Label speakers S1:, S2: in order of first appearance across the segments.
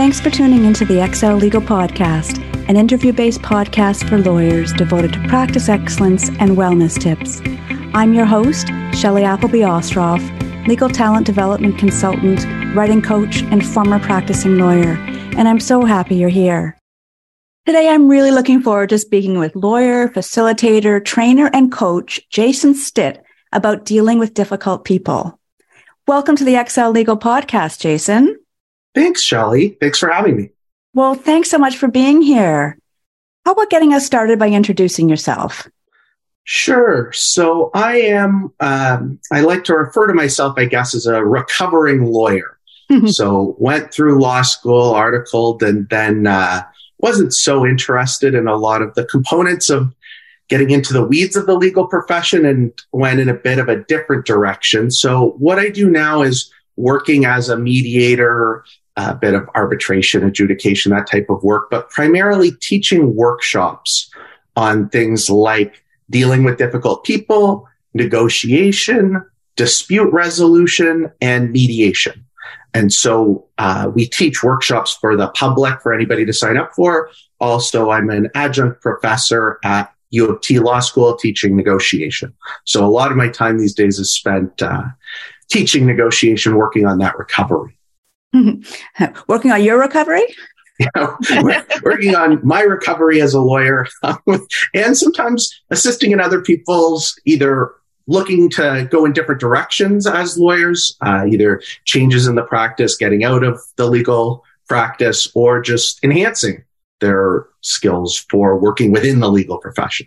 S1: Thanks for tuning into the Excel Legal Podcast, an interview based podcast for lawyers devoted to practice excellence and wellness tips. I'm your host, Shelley Appleby Ostroff, legal talent development consultant, writing coach, and former practicing lawyer, and I'm so happy you're here. Today, I'm really looking forward to speaking with lawyer, facilitator, trainer, and coach Jason Stitt about dealing with difficult people. Welcome to the Excel Legal Podcast, Jason.
S2: Thanks, Shelley. Thanks for having me.
S1: Well, thanks so much for being here. How about getting us started by introducing yourself?
S2: Sure. So I am, um, I like to refer to myself, I guess, as a recovering lawyer. so went through law school, articled, and then uh, wasn't so interested in a lot of the components of getting into the weeds of the legal profession and went in a bit of a different direction. So what I do now is working as a mediator, a bit of arbitration, adjudication, that type of work, but primarily teaching workshops on things like dealing with difficult people, negotiation, dispute resolution, and mediation. And so uh, we teach workshops for the public for anybody to sign up for. Also, I'm an adjunct professor at U of T Law School teaching negotiation. So a lot of my time these days is spent uh, teaching negotiation, working on that recovery.
S1: working on your recovery?
S2: Working on my recovery as a lawyer and sometimes assisting in other people's either looking to go in different directions as lawyers, uh, either changes in the practice, getting out of the legal practice, or just enhancing their skills for working within the legal profession.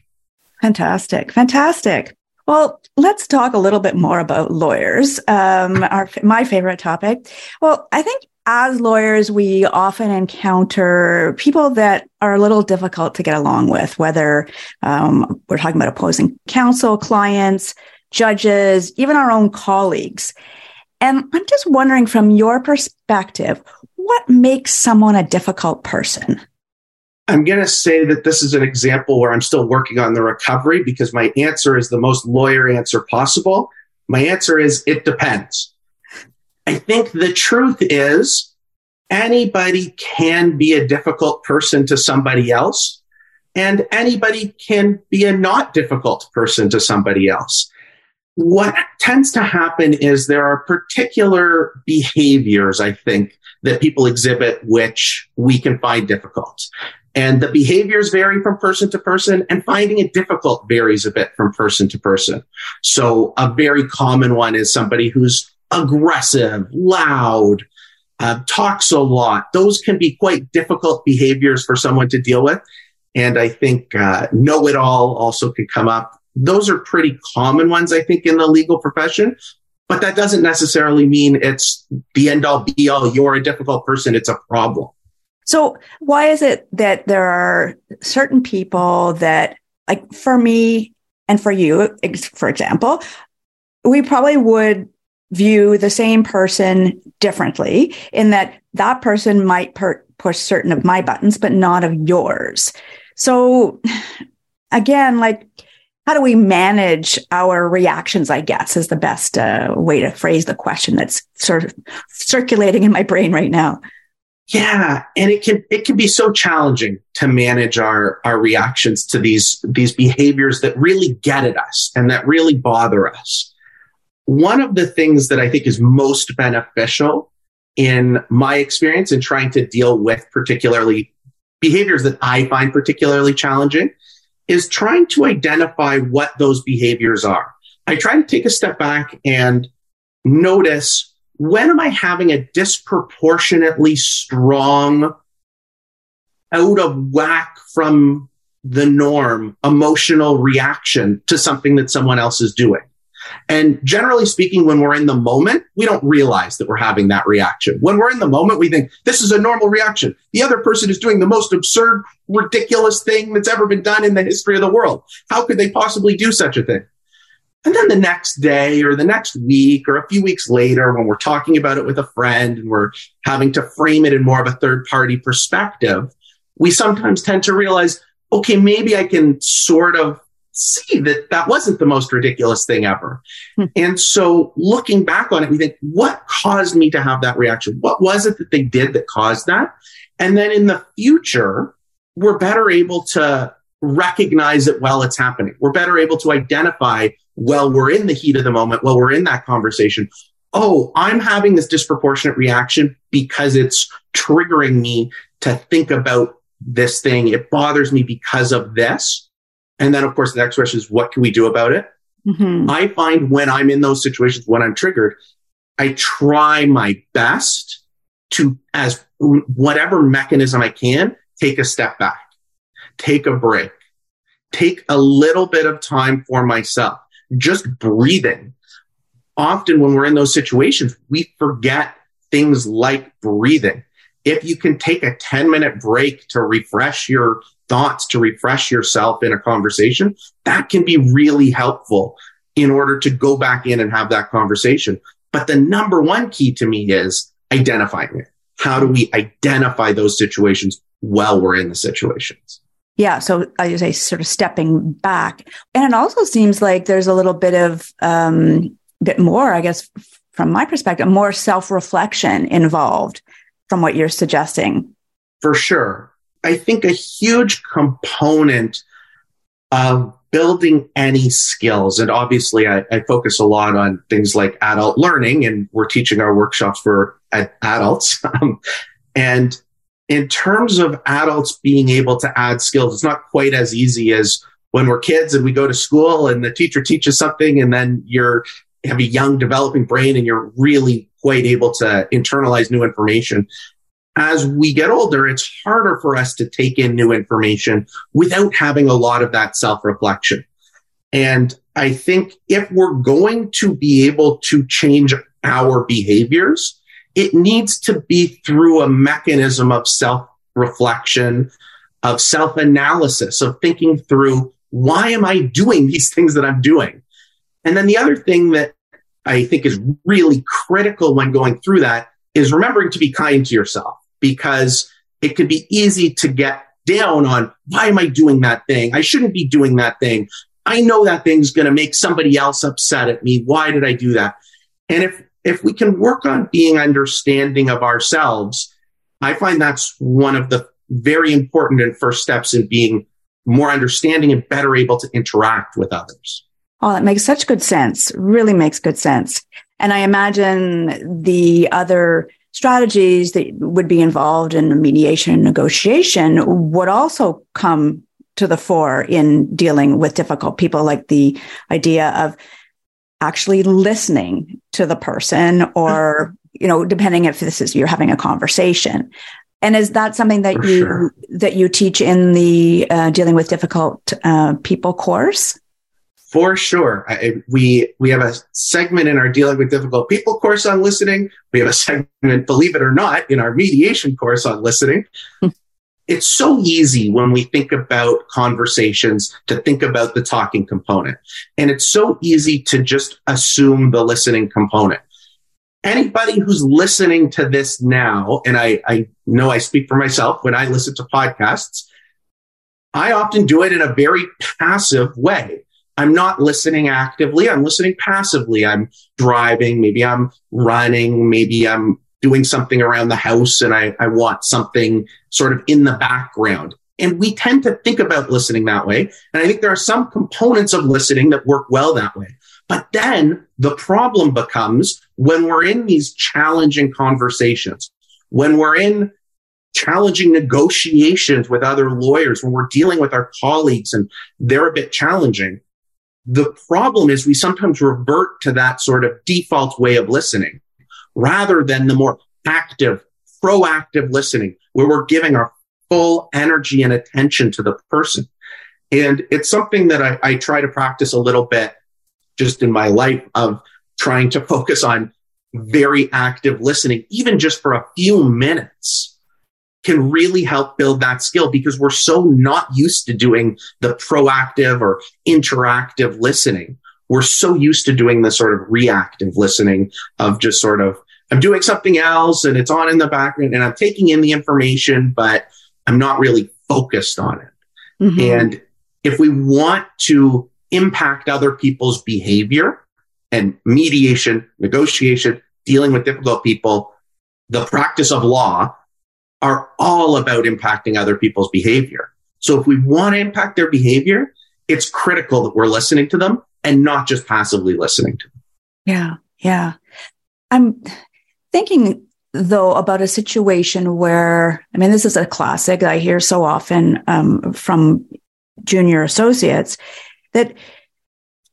S1: Fantastic. Fantastic. Well, let's talk a little bit more about lawyers. Um, our, my favorite topic. Well, I think as lawyers, we often encounter people that are a little difficult to get along with, whether um, we're talking about opposing counsel, clients, judges, even our own colleagues. And I'm just wondering from your perspective, what makes someone a difficult person?
S2: I'm going to say that this is an example where I'm still working on the recovery because my answer is the most lawyer answer possible. My answer is it depends. I think the truth is anybody can be a difficult person to somebody else and anybody can be a not difficult person to somebody else. What tends to happen is there are particular behaviors, I think, that people exhibit which we can find difficult. And the behaviors vary from person to person and finding it difficult varies a bit from person to person. So a very common one is somebody who's aggressive, loud, uh, talks a lot. Those can be quite difficult behaviors for someone to deal with. And I think uh, know it all also can come up. Those are pretty common ones, I think, in the legal profession. But that doesn't necessarily mean it's the end all be all. You're a difficult person. It's a problem.
S1: So why is it that there are certain people that like for me and for you, for example, we probably would view the same person differently in that that person might per- push certain of my buttons, but not of yours. So again, like, how do we manage our reactions? I guess is the best uh, way to phrase the question that's sort of circulating in my brain right now.
S2: Yeah, and it can it can be so challenging to manage our our reactions to these these behaviors that really get at us and that really bother us. One of the things that I think is most beneficial in my experience in trying to deal with particularly behaviors that I find particularly challenging is trying to identify what those behaviors are. I try to take a step back and notice when am I having a disproportionately strong, out of whack from the norm emotional reaction to something that someone else is doing? And generally speaking, when we're in the moment, we don't realize that we're having that reaction. When we're in the moment, we think this is a normal reaction. The other person is doing the most absurd, ridiculous thing that's ever been done in the history of the world. How could they possibly do such a thing? And then the next day or the next week or a few weeks later, when we're talking about it with a friend and we're having to frame it in more of a third party perspective, we sometimes tend to realize, okay, maybe I can sort of see that that wasn't the most ridiculous thing ever. Hmm. And so looking back on it, we think, what caused me to have that reaction? What was it that they did that caused that? And then in the future, we're better able to recognize it while it's happening. We're better able to identify while we're in the heat of the moment, while we're in that conversation. Oh, I'm having this disproportionate reaction because it's triggering me to think about this thing. It bothers me because of this. And then, of course, the next question is, what can we do about it? Mm-hmm. I find when I'm in those situations, when I'm triggered, I try my best to, as whatever mechanism I can, take a step back, take a break, take a little bit of time for myself, just breathing. Often when we're in those situations, we forget things like breathing. If you can take a 10 minute break to refresh your thoughts, to refresh yourself in a conversation, that can be really helpful in order to go back in and have that conversation. But the number one key to me is identifying it. How do we identify those situations while we're in the situations?
S1: Yeah. So I say sort of stepping back. And it also seems like there's a little bit of, um, bit more, I guess, from my perspective, more self reflection involved from what you're suggesting.
S2: For sure. I think a huge component of building any skills, and obviously I, I, focus a lot on things like adult learning, and we're teaching our workshops for adults. Um, and in terms of adults being able to add skills, it's not quite as easy as when we're kids and we go to school and the teacher teaches something and then you're have a young developing brain and you're really quite able to internalize new information as we get older, it's harder for us to take in new information without having a lot of that self reflection. And I think if we're going to be able to change our behaviors, it needs to be through a mechanism of self reflection, of self analysis, of thinking through why am I doing these things that I'm doing? And then the other thing that I think is really critical when going through that is remembering to be kind to yourself because it could be easy to get down on why am I doing that thing? I shouldn't be doing that thing. I know that thing's going to make somebody else upset at me. Why did I do that? And if, if we can work on being understanding of ourselves, I find that's one of the very important and first steps in being more understanding and better able to interact with others.
S1: Oh, that makes such good sense. Really makes good sense. And I imagine the other strategies that would be involved in mediation and negotiation would also come to the fore in dealing with difficult people, like the idea of actually listening to the person or, you know, depending if this is you're having a conversation. And is that something that For you sure. that you teach in the uh, dealing with difficult uh, people course?
S2: For sure. I, we, we have a segment in our dealing with difficult people course on listening. We have a segment, believe it or not, in our mediation course on listening. It's so easy when we think about conversations to think about the talking component. And it's so easy to just assume the listening component. Anybody who's listening to this now, and I, I know I speak for myself when I listen to podcasts, I often do it in a very passive way. I'm not listening actively. I'm listening passively. I'm driving. Maybe I'm running. Maybe I'm doing something around the house and I, I want something sort of in the background. And we tend to think about listening that way. And I think there are some components of listening that work well that way. But then the problem becomes when we're in these challenging conversations, when we're in challenging negotiations with other lawyers, when we're dealing with our colleagues and they're a bit challenging, the problem is we sometimes revert to that sort of default way of listening rather than the more active, proactive listening where we're giving our full energy and attention to the person. And it's something that I, I try to practice a little bit just in my life of trying to focus on very active listening, even just for a few minutes can really help build that skill because we're so not used to doing the proactive or interactive listening. We're so used to doing the sort of reactive listening of just sort of, I'm doing something else and it's on in the background and I'm taking in the information, but I'm not really focused on it. Mm-hmm. And if we want to impact other people's behavior and mediation, negotiation, dealing with difficult people, the practice of law are all about impacting other people's behavior. So if we want to impact their behavior, it's critical that we're listening to them and not just passively listening to them.
S1: Yeah. Yeah. I'm thinking though about a situation where, I mean, this is a classic I hear so often um, from junior associates that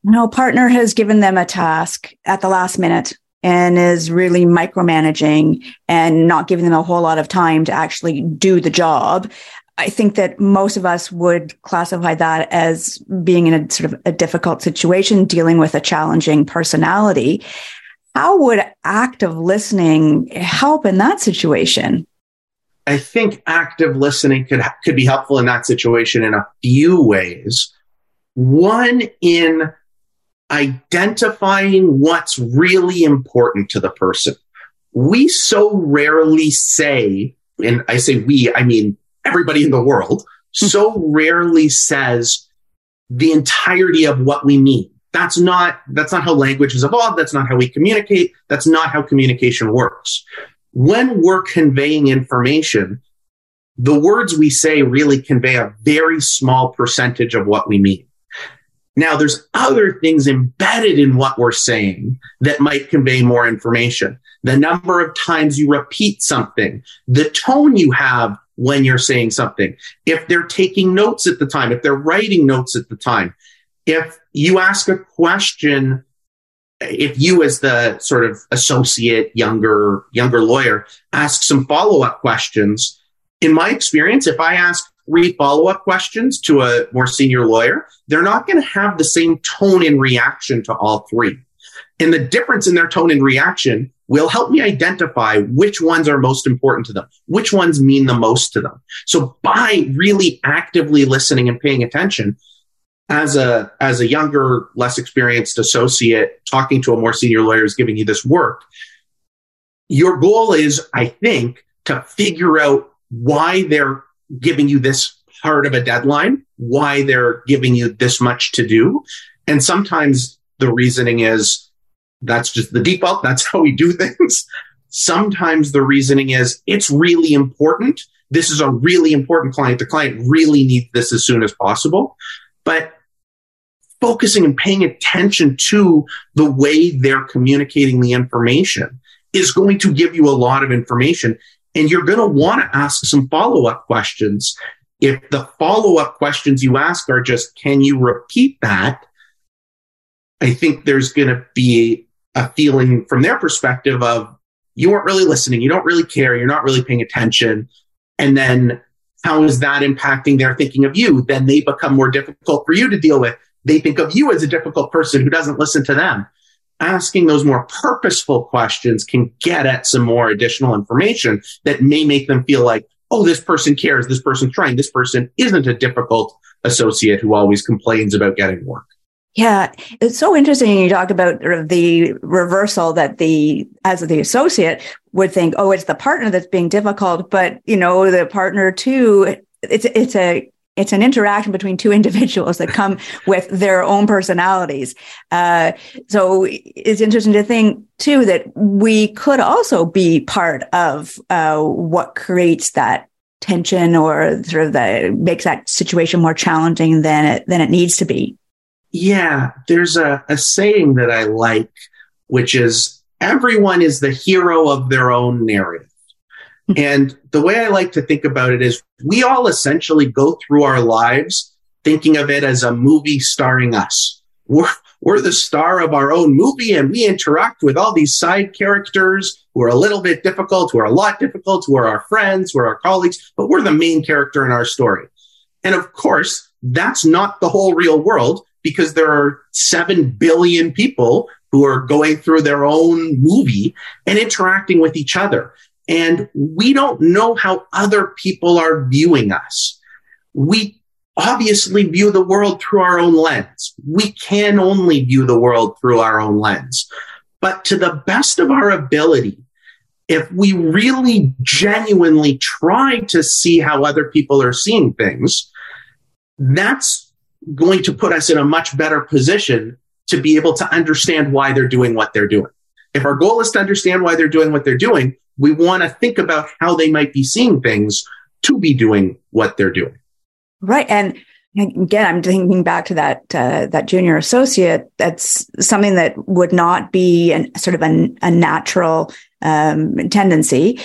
S1: no partner has given them a task at the last minute and is really micromanaging and not giving them a whole lot of time to actually do the job. I think that most of us would classify that as being in a sort of a difficult situation, dealing with a challenging personality. How would active listening help in that situation?
S2: I think active listening could could be helpful in that situation in a few ways. One in identifying what's really important to the person. We so rarely say, and I say we, I mean everybody in the world, hmm. so rarely says the entirety of what we mean. That's not, that's not how language has evolved. That's not how we communicate. That's not how communication works. When we're conveying information, the words we say really convey a very small percentage of what we mean. Now, there's other things embedded in what we're saying that might convey more information. The number of times you repeat something, the tone you have when you're saying something, if they're taking notes at the time, if they're writing notes at the time, if you ask a question, if you as the sort of associate younger, younger lawyer ask some follow up questions, in my experience, if I ask three follow up questions to a more senior lawyer, they're not going to have the same tone and reaction to all three. And the difference in their tone and reaction will help me identify which ones are most important to them, which ones mean the most to them. So by really actively listening and paying attention, as a as a younger, less experienced associate talking to a more senior lawyer is giving you this work, your goal is, I think, to figure out why they're giving you this part of a deadline, why they're giving you this much to do. And sometimes the reasoning is that's just the default. That's how we do things. Sometimes the reasoning is it's really important. This is a really important client. The client really needs this as soon as possible. But focusing and paying attention to the way they're communicating the information is going to give you a lot of information. And you're going to want to ask some follow up questions. If the follow up questions you ask are just, can you repeat that? I think there's going to be a feeling from their perspective of you weren't really listening. You don't really care. You're not really paying attention. And then how is that impacting their thinking of you? Then they become more difficult for you to deal with. They think of you as a difficult person who doesn't listen to them asking those more purposeful questions can get at some more additional information that may make them feel like, oh, this person cares. This person's trying. This person isn't a difficult associate who always complains about getting work.
S1: Yeah, it's so interesting. You talk about the reversal that the, as the associate would think, oh, it's the partner that's being difficult, but you know, the partner too, it's, it's a it's an interaction between two individuals that come with their own personalities. Uh, so it's interesting to think too that we could also be part of uh, what creates that tension or sort of that makes that situation more challenging than it than it needs to be.
S2: Yeah, there's a, a saying that I like, which is everyone is the hero of their own narrative. Hmm. and the way I like to think about it is we all essentially go through our lives thinking of it as a movie starring us. We're, we're the star of our own movie and we interact with all these side characters who are a little bit difficult, who are a lot difficult, who are our friends, who are our colleagues, but we're the main character in our story. And of course, that's not the whole real world because there are 7 billion people who are going through their own movie and interacting with each other. And we don't know how other people are viewing us. We obviously view the world through our own lens. We can only view the world through our own lens. But to the best of our ability, if we really genuinely try to see how other people are seeing things, that's going to put us in a much better position to be able to understand why they're doing what they're doing. If our goal is to understand why they're doing what they're doing, we want to think about how they might be seeing things to be doing what they're doing.
S1: Right. And again, I'm thinking back to that uh, that junior associate. That's something that would not be an, sort of a, a natural um, tendency.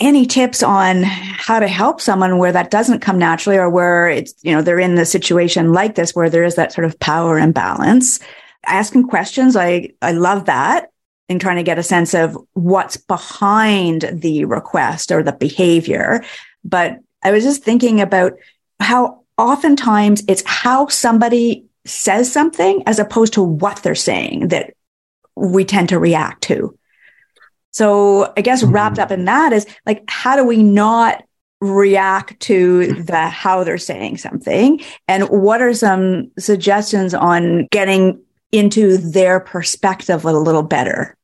S1: Any tips on how to help someone where that doesn't come naturally, or where it's you know they're in the situation like this where there is that sort of power imbalance? Asking questions, I I love that in trying to get a sense of what's behind the request or the behavior. But I was just thinking about how oftentimes it's how somebody says something as opposed to what they're saying that we tend to react to. So I guess mm-hmm. wrapped up in that is like, how do we not react to the how they're saying something? And what are some suggestions on getting into their perspective a little better?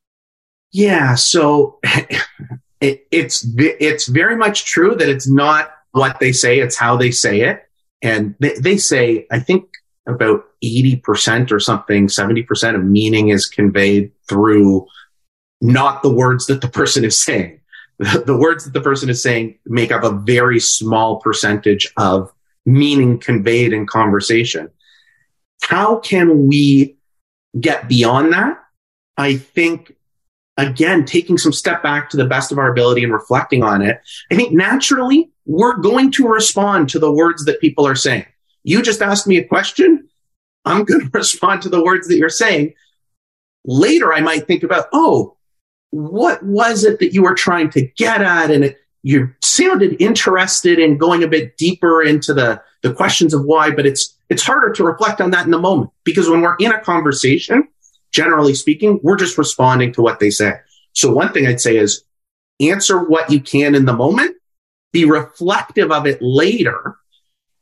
S2: Yeah. So it, it's, it's very much true that it's not what they say, it's how they say it. And they, they say, I think about 80% or something, 70% of meaning is conveyed through not the words that the person is saying. The, words that the person is saying make up a very small percentage of meaning conveyed in conversation. How can we get beyond that? I think again, taking some step back to the best of our ability and reflecting on it, I think naturally we're going to respond to the words that people are saying. You just asked me a question. I'm going to respond to the words that you're saying. Later, I might think about, oh, what was it that you were trying to get at? And it, you sounded interested in going a bit deeper into the, the questions of why, but it's, it's harder to reflect on that in the moment because when we're in a conversation, generally speaking, we're just responding to what they say. So one thing I'd say is answer what you can in the moment, be reflective of it later.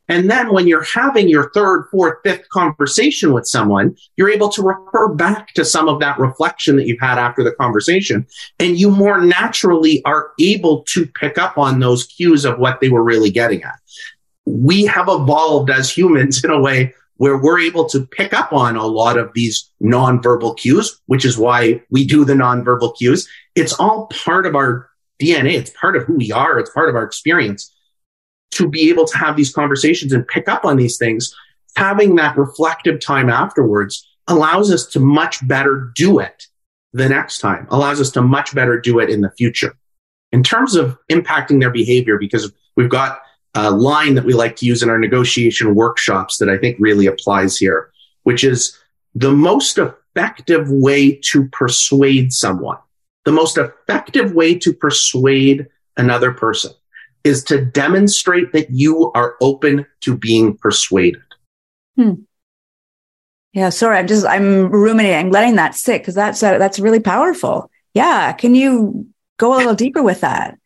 S2: And then when you're having your third, fourth, fifth conversation with someone, you're able to refer back to some of that reflection that you've had after the conversation. And you more naturally are able to pick up on those cues of what they were really getting at. We have evolved as humans in a way where we're able to pick up on a lot of these nonverbal cues, which is why we do the nonverbal cues. It's all part of our DNA. It's part of who we are. It's part of our experience to be able to have these conversations and pick up on these things. Having that reflective time afterwards allows us to much better do it the next time, allows us to much better do it in the future. In terms of impacting their behavior, because we've got a line that we like to use in our negotiation workshops that I think really applies here, which is the most effective way to persuade someone, the most effective way to persuade another person is to demonstrate that you are open to being persuaded.
S1: Hmm. Yeah, sorry, I'm just I'm ruminating, letting that sit because that's uh, that's really powerful. Yeah, can you go a little deeper with that?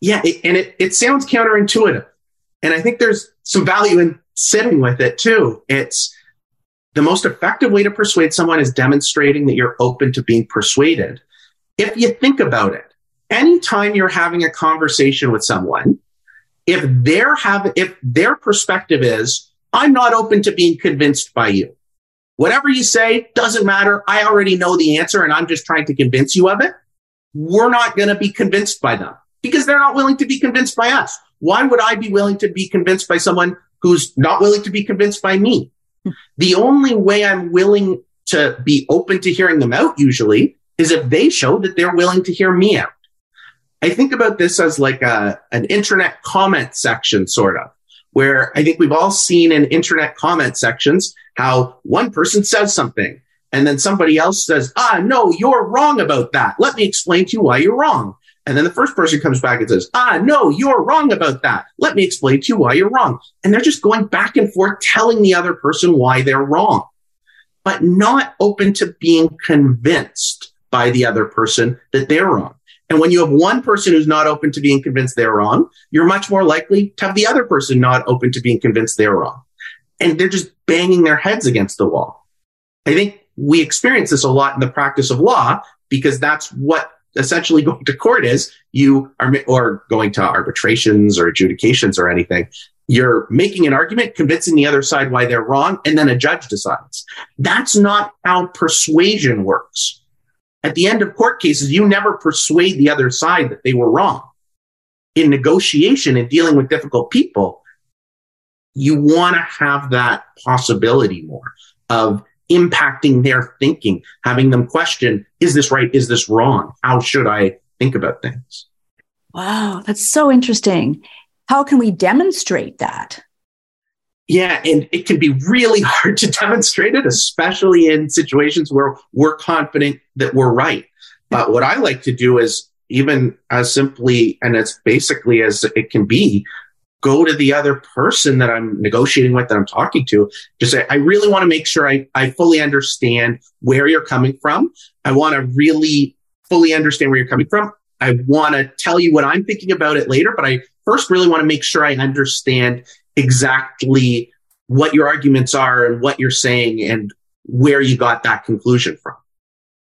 S2: Yeah, it, and it it sounds counterintuitive, and I think there's some value in sitting with it too. It's the most effective way to persuade someone is demonstrating that you're open to being persuaded. If you think about it, anytime you're having a conversation with someone, if their have if their perspective is, I'm not open to being convinced by you. Whatever you say doesn't matter. I already know the answer and I'm just trying to convince you of it. We're not going to be convinced by them because they're not willing to be convinced by us. Why would I be willing to be convinced by someone who's not willing to be convinced by me? the only way I'm willing to be open to hearing them out usually is if they show that they're willing to hear me out. I think about this as like a, an internet comment section, sort of, where I think we've all seen in internet comment sections how one person says something and then somebody else says, ah, no, you're wrong about that. Let me explain to you why you're wrong. And then the first person comes back and says, ah, no, you're wrong about that. Let me explain to you why you're wrong. And they're just going back and forth telling the other person why they're wrong, but not open to being convinced by the other person that they're wrong. And when you have one person who's not open to being convinced they're wrong, you're much more likely to have the other person not open to being convinced they're wrong. And they're just banging their heads against the wall. I think we experience this a lot in the practice of law because that's what essentially going to court is you are, or going to arbitrations or adjudications or anything, You're making an argument, convincing the other side why they're wrong, and then a judge decides. That's not how persuasion works. At the end of court cases, you never persuade the other side that they were wrong. In negotiation and dealing with difficult people, you want to have that possibility more of impacting their thinking, having them question, is this right? Is this wrong? How should I think about things?
S1: Wow, that's so interesting. How can we demonstrate that?
S2: Yeah, and it can be really hard to demonstrate it, especially in situations where we're confident that we're right. But what I like to do is even as simply and as basically as it can be, go to the other person that I'm negotiating with, that I'm talking to, just say, I really want to make sure I, I fully understand where you're coming from. I want to really fully understand where you're coming from. I want to tell you what I'm thinking about it later, but I first really want to make sure I understand exactly what your arguments are and what you're saying and where you got that conclusion from.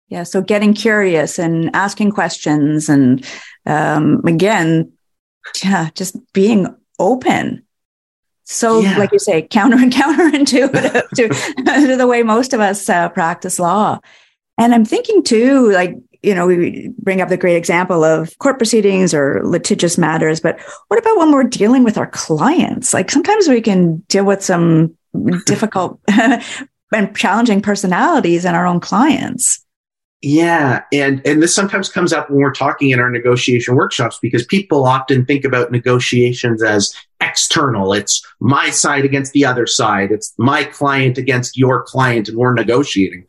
S1: Yeah. So getting curious and asking questions and, um, again, yeah, just being open. So, yeah. like you say, counter and counterintuitive to, to the way most of us uh, practice law. And I'm thinking too, like, you know, we bring up the great example of court proceedings or litigious matters, but what about when we're dealing with our clients? Like sometimes we can deal with some difficult and challenging personalities in our own clients.
S2: Yeah, and and this sometimes comes up when we're talking in our negotiation workshops because people often think about negotiations as external. It's my side against the other side. It's my client against your client and we're negotiating.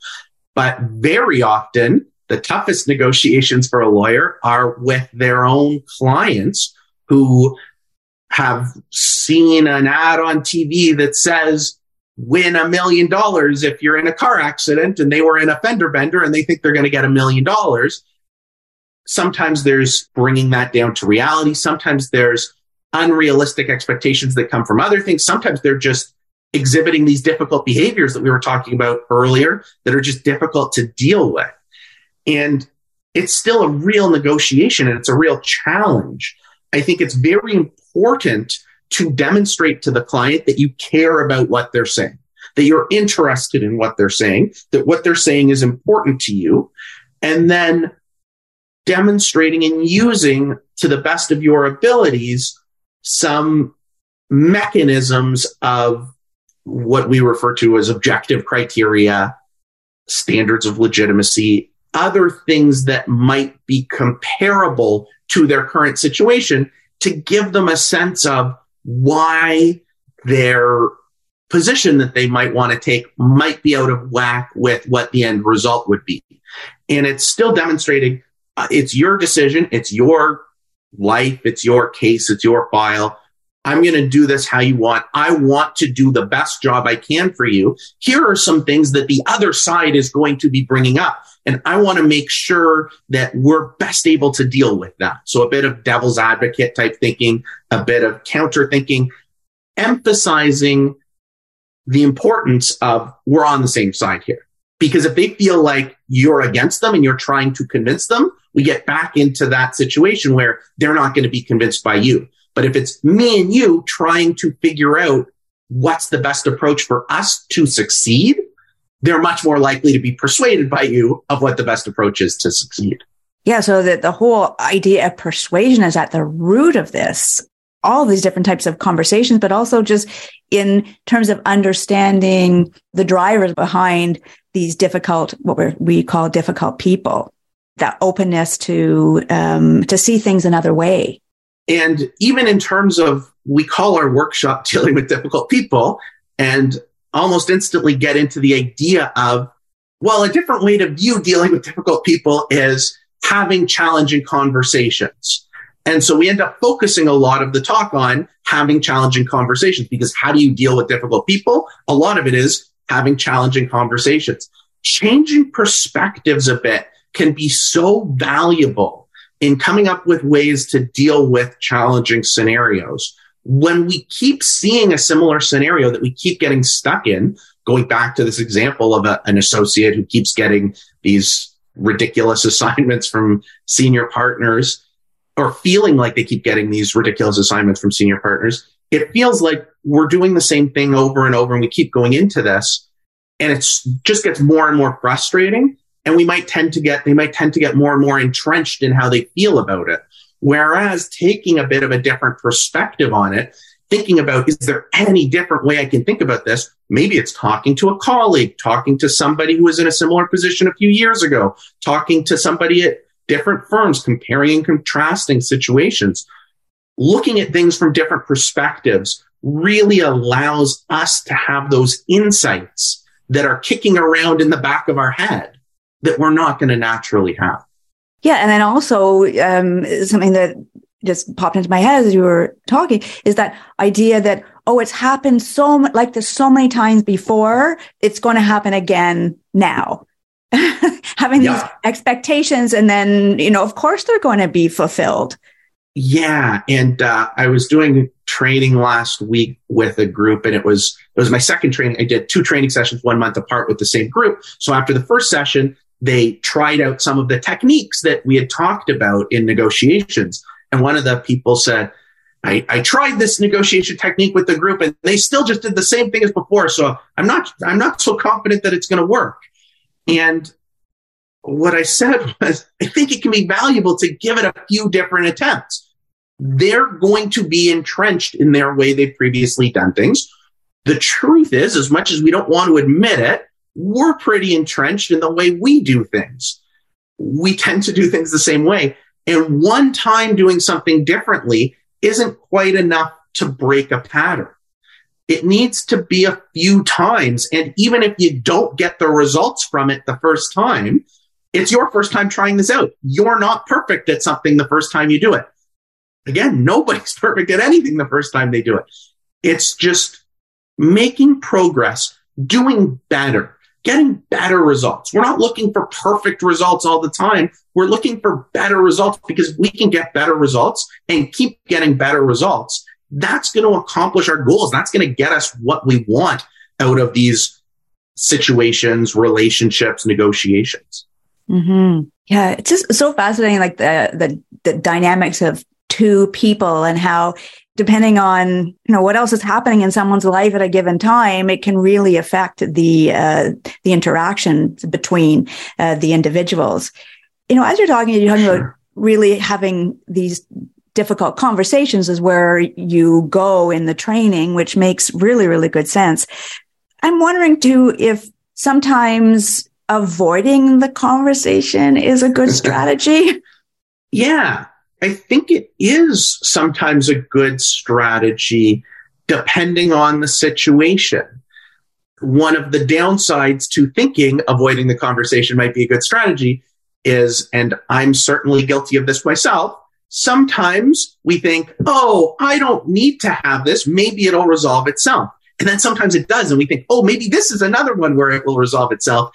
S2: But very often the toughest negotiations for a lawyer are with their own clients who have seen an ad on TV that says win a million dollars if you're in a car accident and they were in a fender bender and they think they're going to get a million dollars. Sometimes there's bringing that down to reality. Sometimes there's unrealistic expectations that come from other things. Sometimes they're just exhibiting these difficult behaviors that we were talking about earlier that are just difficult to deal with. And it's still a real negotiation and it's a real challenge. I think it's very important to demonstrate to the client that you care about what they're saying, that you're interested in what they're saying, that what they're saying is important to you, and then demonstrating and using to the best of your abilities some mechanisms of what we refer to as objective criteria, standards of legitimacy, other things that might be comparable to their current situation to give them a sense of why their position that they might want to take might be out of whack with what the end result would be. And it's still demonstrating uh, it's your decision, it's your life, it's your case, it's your file. I'm going to do this how you want. I want to do the best job I can for you. Here are some things that the other side is going to be bringing up. And I want to make sure that we're best able to deal with that. So a bit of devil's advocate type thinking, a bit of counter thinking, emphasizing the importance of we're on the same side here. Because if they feel like you're against them and you're trying to convince them, we get back into that situation where they're not going to be convinced by you. But if it's me and you trying to figure out what's the best approach for us to succeed, they're much more likely to be persuaded by you of what the best approach is to succeed.
S1: Yeah. So that the whole idea of persuasion is at the root of this, all these different types of conversations, but also just in terms of understanding the drivers behind these difficult, what we call difficult people, that openness to, um, to see things another way.
S2: And even in terms of, we call our workshop dealing with difficult people and almost instantly get into the idea of, well, a different way to view dealing with difficult people is having challenging conversations. And so we end up focusing a lot of the talk on having challenging conversations because how do you deal with difficult people? A lot of it is having challenging conversations. Changing perspectives a bit can be so valuable in coming up with ways to deal with challenging scenarios. When we keep seeing a similar scenario that we keep getting stuck in, going back to this example of a, an associate who keeps getting these ridiculous assignments from senior partners or feeling like they keep getting these ridiculous assignments from senior partners, it feels like we're doing the same thing over and over and we keep going into this and it just gets more and more frustrating and we might tend to get they might tend to get more and more entrenched in how they feel about it. Whereas taking a bit of a different perspective on it thinking about is there any different way i can think about this? Maybe it's talking to a colleague talking to somebody who was in a similar position a few years ago talking to somebody at different firms comparing and contrasting situations. Looking at things from different perspectives really allows us to have those insights that are kicking around in the back of our head that we're not going to naturally have.
S1: Yeah. And then also um, something that just popped into my head as you were talking is that idea that, oh, it's happened so much, like this so many times before, it's going to happen again now. Having yeah. these expectations and then, you know, of course they're going to be fulfilled.
S2: Yeah, and uh, I was doing training last week with a group, and it was it was my second training. I did two training sessions one month apart with the same group. So after the first session, they tried out some of the techniques that we had talked about in negotiations, and one of the people said. I, I tried this negotiation technique with the group and they still just did the same thing as before. So I'm not, I'm not so confident that it's going to work. And what I said was, I think it can be valuable to give it a few different attempts. They're going to be entrenched in their way they've previously done things. The truth is, as much as we don't want to admit it, we're pretty entrenched in the way we do things. We tend to do things the same way. And one time doing something differently isn't quite enough to break a pattern. It needs to be a few times. And even if you don't get the results from it the first time, it's your first time trying this out. You're not perfect at something the first time you do it. Again, nobody's perfect at anything the first time they do it. It's just making progress, doing better, getting better results. We're not looking for perfect results all the time. We're looking for better results because we can get better results and keep getting better results. That's going to accomplish our goals. That's going to get us what we want out of these situations, relationships, negotiations.
S1: Mm-hmm. Yeah, it's just so fascinating, like the, the the dynamics of two people and how depending on you know what else is happening in someone's life at a given time it can really affect the uh, the interaction between uh, the individuals. You know as you're talking you're talking about really having these difficult conversations is where you go in the training which makes really really good sense. I'm wondering too if sometimes avoiding the conversation is a good strategy?
S2: yeah, I think it is sometimes a good strategy depending on the situation. One of the downsides to thinking avoiding the conversation might be a good strategy is, and I'm certainly guilty of this myself. Sometimes we think, oh, I don't need to have this. Maybe it'll resolve itself. And then sometimes it does. And we think, oh, maybe this is another one where it will resolve itself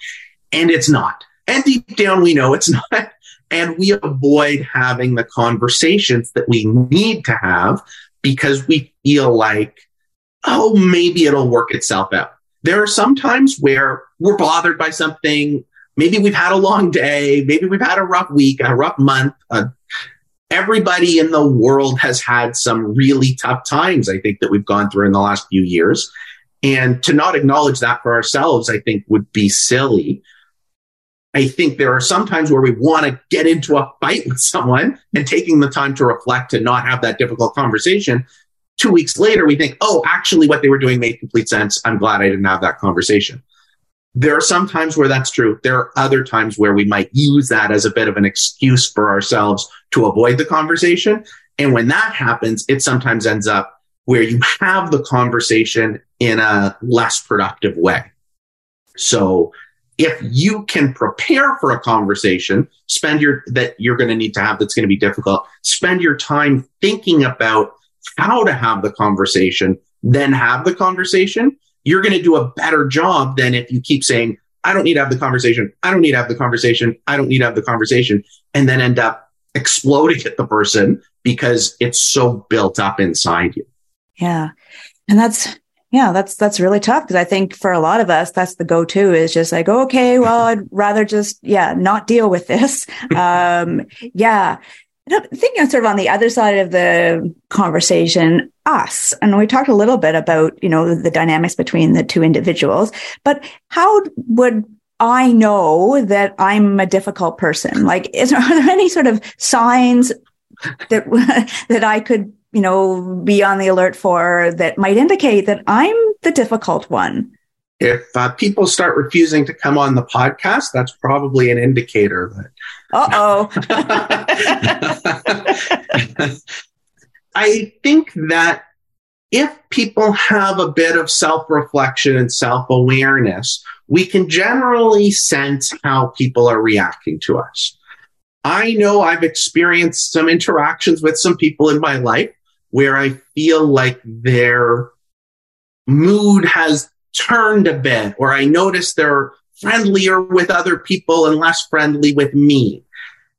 S2: and it's not. And deep down, we know it's not. And we avoid having the conversations that we need to have because we feel like, oh, maybe it'll work itself out. There are some times where we're bothered by something. Maybe we've had a long day. Maybe we've had a rough week, a rough month. Uh, everybody in the world has had some really tough times, I think, that we've gone through in the last few years. And to not acknowledge that for ourselves, I think would be silly. I think there are some times where we want to get into a fight with someone and taking the time to reflect and not have that difficult conversation. Two weeks later, we think, oh, actually, what they were doing made complete sense. I'm glad I didn't have that conversation. There are some times where that's true. There are other times where we might use that as a bit of an excuse for ourselves to avoid the conversation. And when that happens, it sometimes ends up where you have the conversation in a less productive way. So if you can prepare for a conversation, spend your that you're going to need to have that's going to be difficult, spend your time thinking about how to have the conversation, then have the conversation, you're going to do a better job than if you keep saying, I don't need to have the conversation. I don't need to have the conversation. I don't need to have the conversation. And then end up exploding at the person because it's so built up inside you.
S1: Yeah. And that's yeah, that's that's really tough because I think for a lot of us, that's the go-to is just like, okay, well, I'd rather just yeah not deal with this. um, yeah, thinking sort of on the other side of the conversation, us, and we talked a little bit about, you know, the dynamics between the two individuals, but how would I know that I'm a difficult person? Like, is are there any sort of signs that that I could, you know, be on the alert for that might indicate that I'm the difficult one?
S2: If uh, people start refusing to come on the podcast, that's probably an indicator that.
S1: Uh oh.
S2: I think that if people have a bit of self reflection and self awareness, we can generally sense how people are reacting to us. I know I've experienced some interactions with some people in my life where I feel like their mood has turned a bit, or I notice they're friendlier with other people and less friendly with me.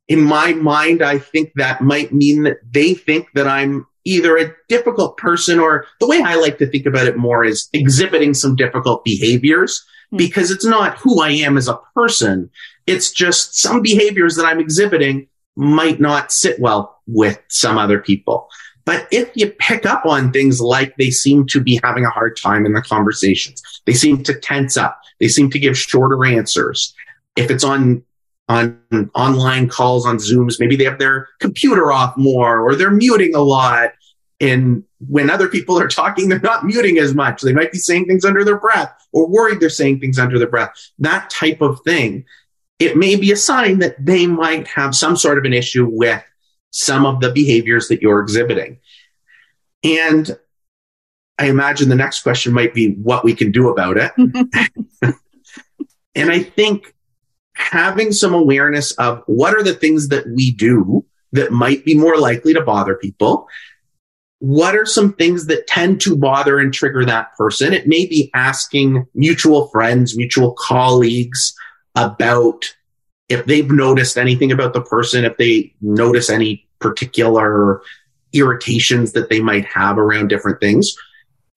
S2: In my mind, I think that might mean that they think that I'm either a difficult person or the way I like to think about it more is exhibiting some difficult behaviors hmm. because it's not who I am as a person. It's just some behaviors that I'm exhibiting might not sit well with some other people. But if you pick up on things like they seem to be having a hard time in the conversations, they seem to tense up, they seem to give shorter answers. If it's on on online calls on Zooms, maybe they have their computer off more or they're muting a lot. And when other people are talking, they're not muting as much. They might be saying things under their breath or worried they're saying things under their breath. That type of thing. It may be a sign that they might have some sort of an issue with some of the behaviors that you're exhibiting. And I imagine the next question might be what we can do about it. and I think having some awareness of what are the things that we do that might be more likely to bother people. What are some things that tend to bother and trigger that person? It may be asking mutual friends, mutual colleagues about if they've noticed anything about the person, if they notice any particular irritations that they might have around different things.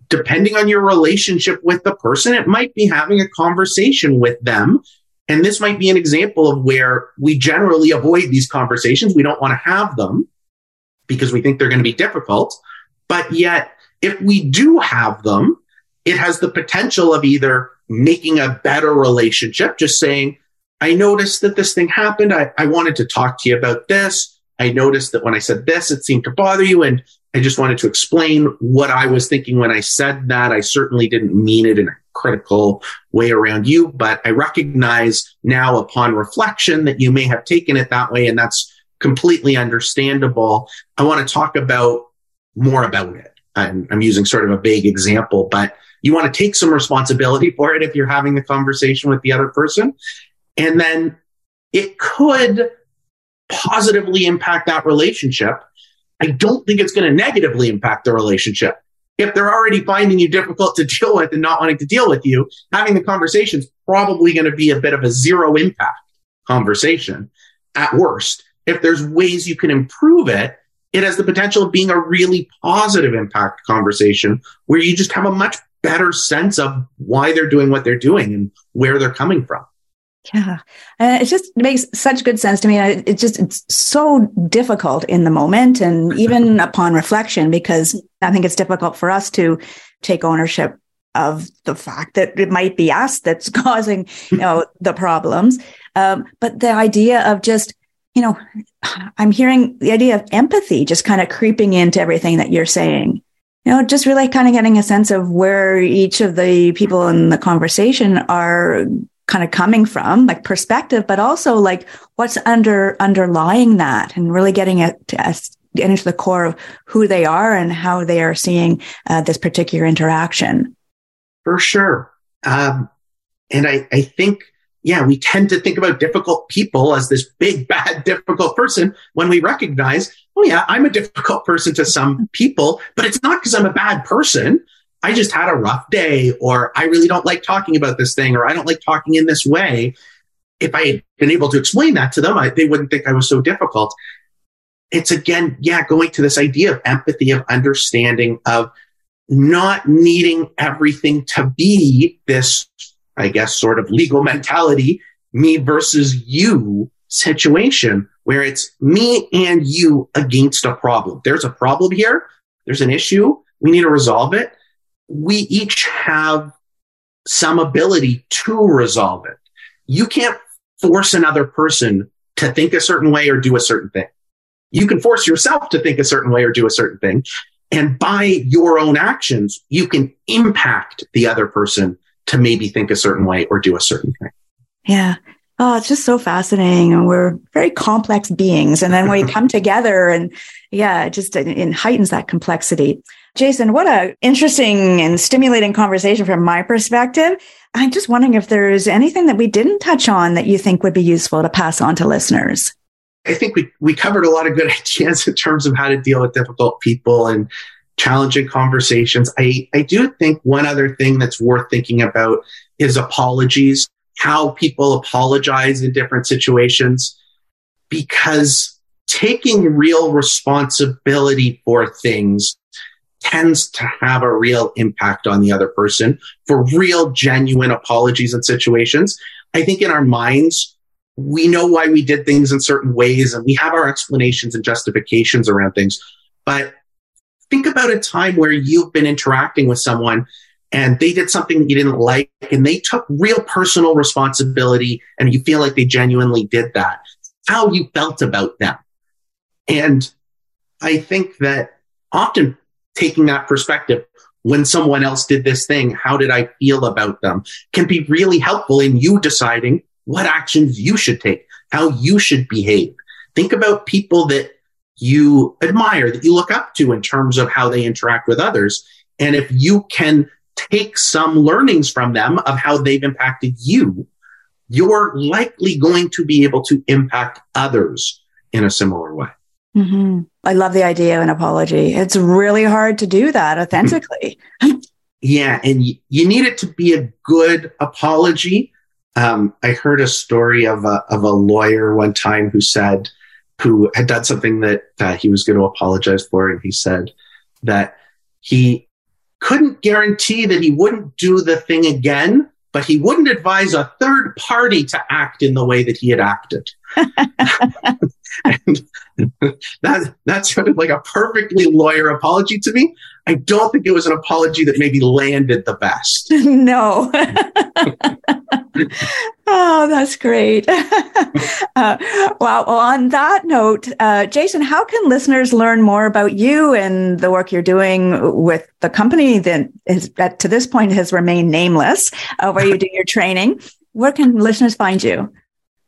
S2: Depending on your relationship with the person, it might be having a conversation with them and this might be an example of where we generally avoid these conversations. We don't want to have them because we think they're going to be difficult. But yet, if we do have them, it has the potential of either making a better relationship, just saying, I noticed that this thing happened. I, I wanted to talk to you about this. I noticed that when I said this, it seemed to bother you. And I just wanted to explain what I was thinking when I said that. I certainly didn't mean it in a critical way around you, but I recognize now upon reflection that you may have taken it that way. And that's completely understandable. I want to talk about more about it. I'm, I'm using sort of a vague example, but you want to take some responsibility for it if you're having the conversation with the other person. And then it could positively impact that relationship. I don't think it's going to negatively impact the relationship. If they're already finding you difficult to deal with and not wanting to deal with you, having the conversation is probably going to be a bit of a zero impact conversation at worst. If there's ways you can improve it, it has the potential of being a really positive impact conversation where you just have a much better sense of why they're doing what they're doing and where they're coming from.
S1: Yeah. And it just makes such good sense to me. It just, it's so difficult in the moment and even upon reflection, because I think it's difficult for us to take ownership of the fact that it might be us that's causing, you know, the problems. Um, but the idea of just, you know, I'm hearing the idea of empathy just kind of creeping into everything that you're saying. You know, just really kind of getting a sense of where each of the people in the conversation are kind of coming from like perspective but also like what's under underlying that and really getting it to us getting to the core of who they are and how they are seeing uh, this particular interaction.
S2: For sure. Um, and I, I think yeah we tend to think about difficult people as this big bad difficult person when we recognize oh yeah i'm a difficult person to some people but it's not because i'm a bad person I just had a rough day, or I really don't like talking about this thing, or I don't like talking in this way. If I had been able to explain that to them, I, they wouldn't think I was so difficult. It's again, yeah, going to this idea of empathy, of understanding, of not needing everything to be this, I guess, sort of legal mentality, me versus you situation where it's me and you against a problem. There's a problem here. There's an issue. We need to resolve it. We each have some ability to resolve it. You can't force another person to think a certain way or do a certain thing. You can force yourself to think a certain way or do a certain thing. And by your own actions, you can impact the other person to maybe think a certain way or do a certain thing.
S1: Yeah. Oh, it's just so fascinating. And we're very complex beings. And then we come together and yeah, it just it, it heightens that complexity. Jason, what a interesting and stimulating conversation from my perspective. I'm just wondering if there's anything that we didn't touch on that you think would be useful to pass on to listeners.
S2: I think we, we covered a lot of good ideas in terms of how to deal with difficult people and challenging conversations. I, I do think one other thing that's worth thinking about is apologies, how people apologize in different situations, because taking real responsibility for things tends to have a real impact on the other person for real, genuine apologies and situations. I think in our minds, we know why we did things in certain ways and we have our explanations and justifications around things. But think about a time where you've been interacting with someone and they did something that you didn't like and they took real personal responsibility and you feel like they genuinely did that. How you felt about them. And I think that often taking that perspective, when someone else did this thing, how did I feel about them can be really helpful in you deciding what actions you should take, how you should behave. Think about people that you admire, that you look up to in terms of how they interact with others. And if you can take some learnings from them of how they've impacted you, you're likely going to be able to impact others in a similar way.
S1: Mm-hmm. I love the idea of an apology. It's really hard to do that authentically.
S2: yeah. And y- you need it to be a good apology. Um, I heard a story of a, of a lawyer one time who said, who had done something that uh, he was going to apologize for. And he said that he couldn't guarantee that he wouldn't do the thing again, but he wouldn't advise a third party to act in the way that he had acted. and that, that sounded like a perfectly lawyer apology to me. I don't think it was an apology that maybe landed the best.
S1: no. oh, that's great. uh, well, on that note, uh, Jason, how can listeners learn more about you and the work you're doing with the company that, is, that to this point has remained nameless, uh, where you do your training? Where can listeners find you?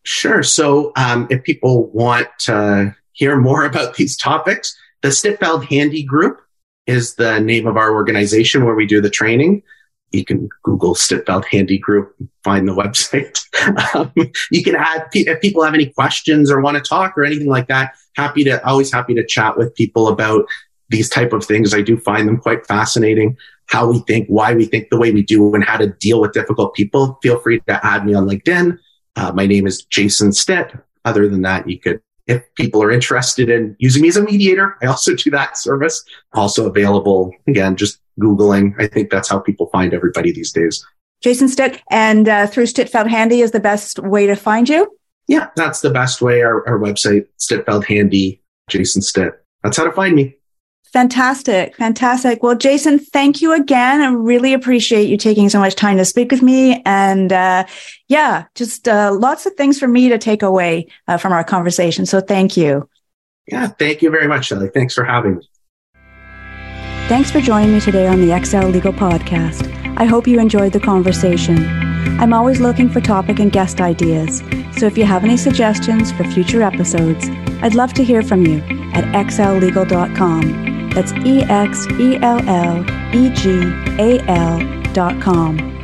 S2: Sure. So, um, if people want to hear more about these topics, the Stitt Feld Handy Group is the name of our organization where we do the training. You can Google Stitt Feld Handy Group, find the website. um, you can add, if people have any questions or want to talk or anything like that, happy to, always happy to chat with people about these type of things. I do find them quite fascinating. How we think, why we think the way we do, and how to deal with difficult people. Feel free to add me on LinkedIn. Uh, my name is Jason Stitt. Other than that, you could if people are interested in using me as a mediator, I also do that service. Also available again, just Googling. I think that's how people find everybody these days.
S1: Jason Stitt and uh, through Stitt Feld Handy is the best way to find you.
S2: Yeah, that's the best way. Our, our website, Stitt Feld Handy, Jason Stitt. That's how to find me.
S1: Fantastic. Fantastic. Well, Jason, thank you again. I really appreciate you taking so much time to speak with me. And uh, yeah, just uh, lots of things for me to take away uh, from our conversation. So thank you.
S2: Yeah, thank you very much, Shelly. Thanks for having me.
S1: Thanks for joining me today on the Excel Legal Podcast. I hope you enjoyed the conversation. I'm always looking for topic and guest ideas. So if you have any suggestions for future episodes, I'd love to hear from you at exellegal.com. That's E X E L L E G A L dot com.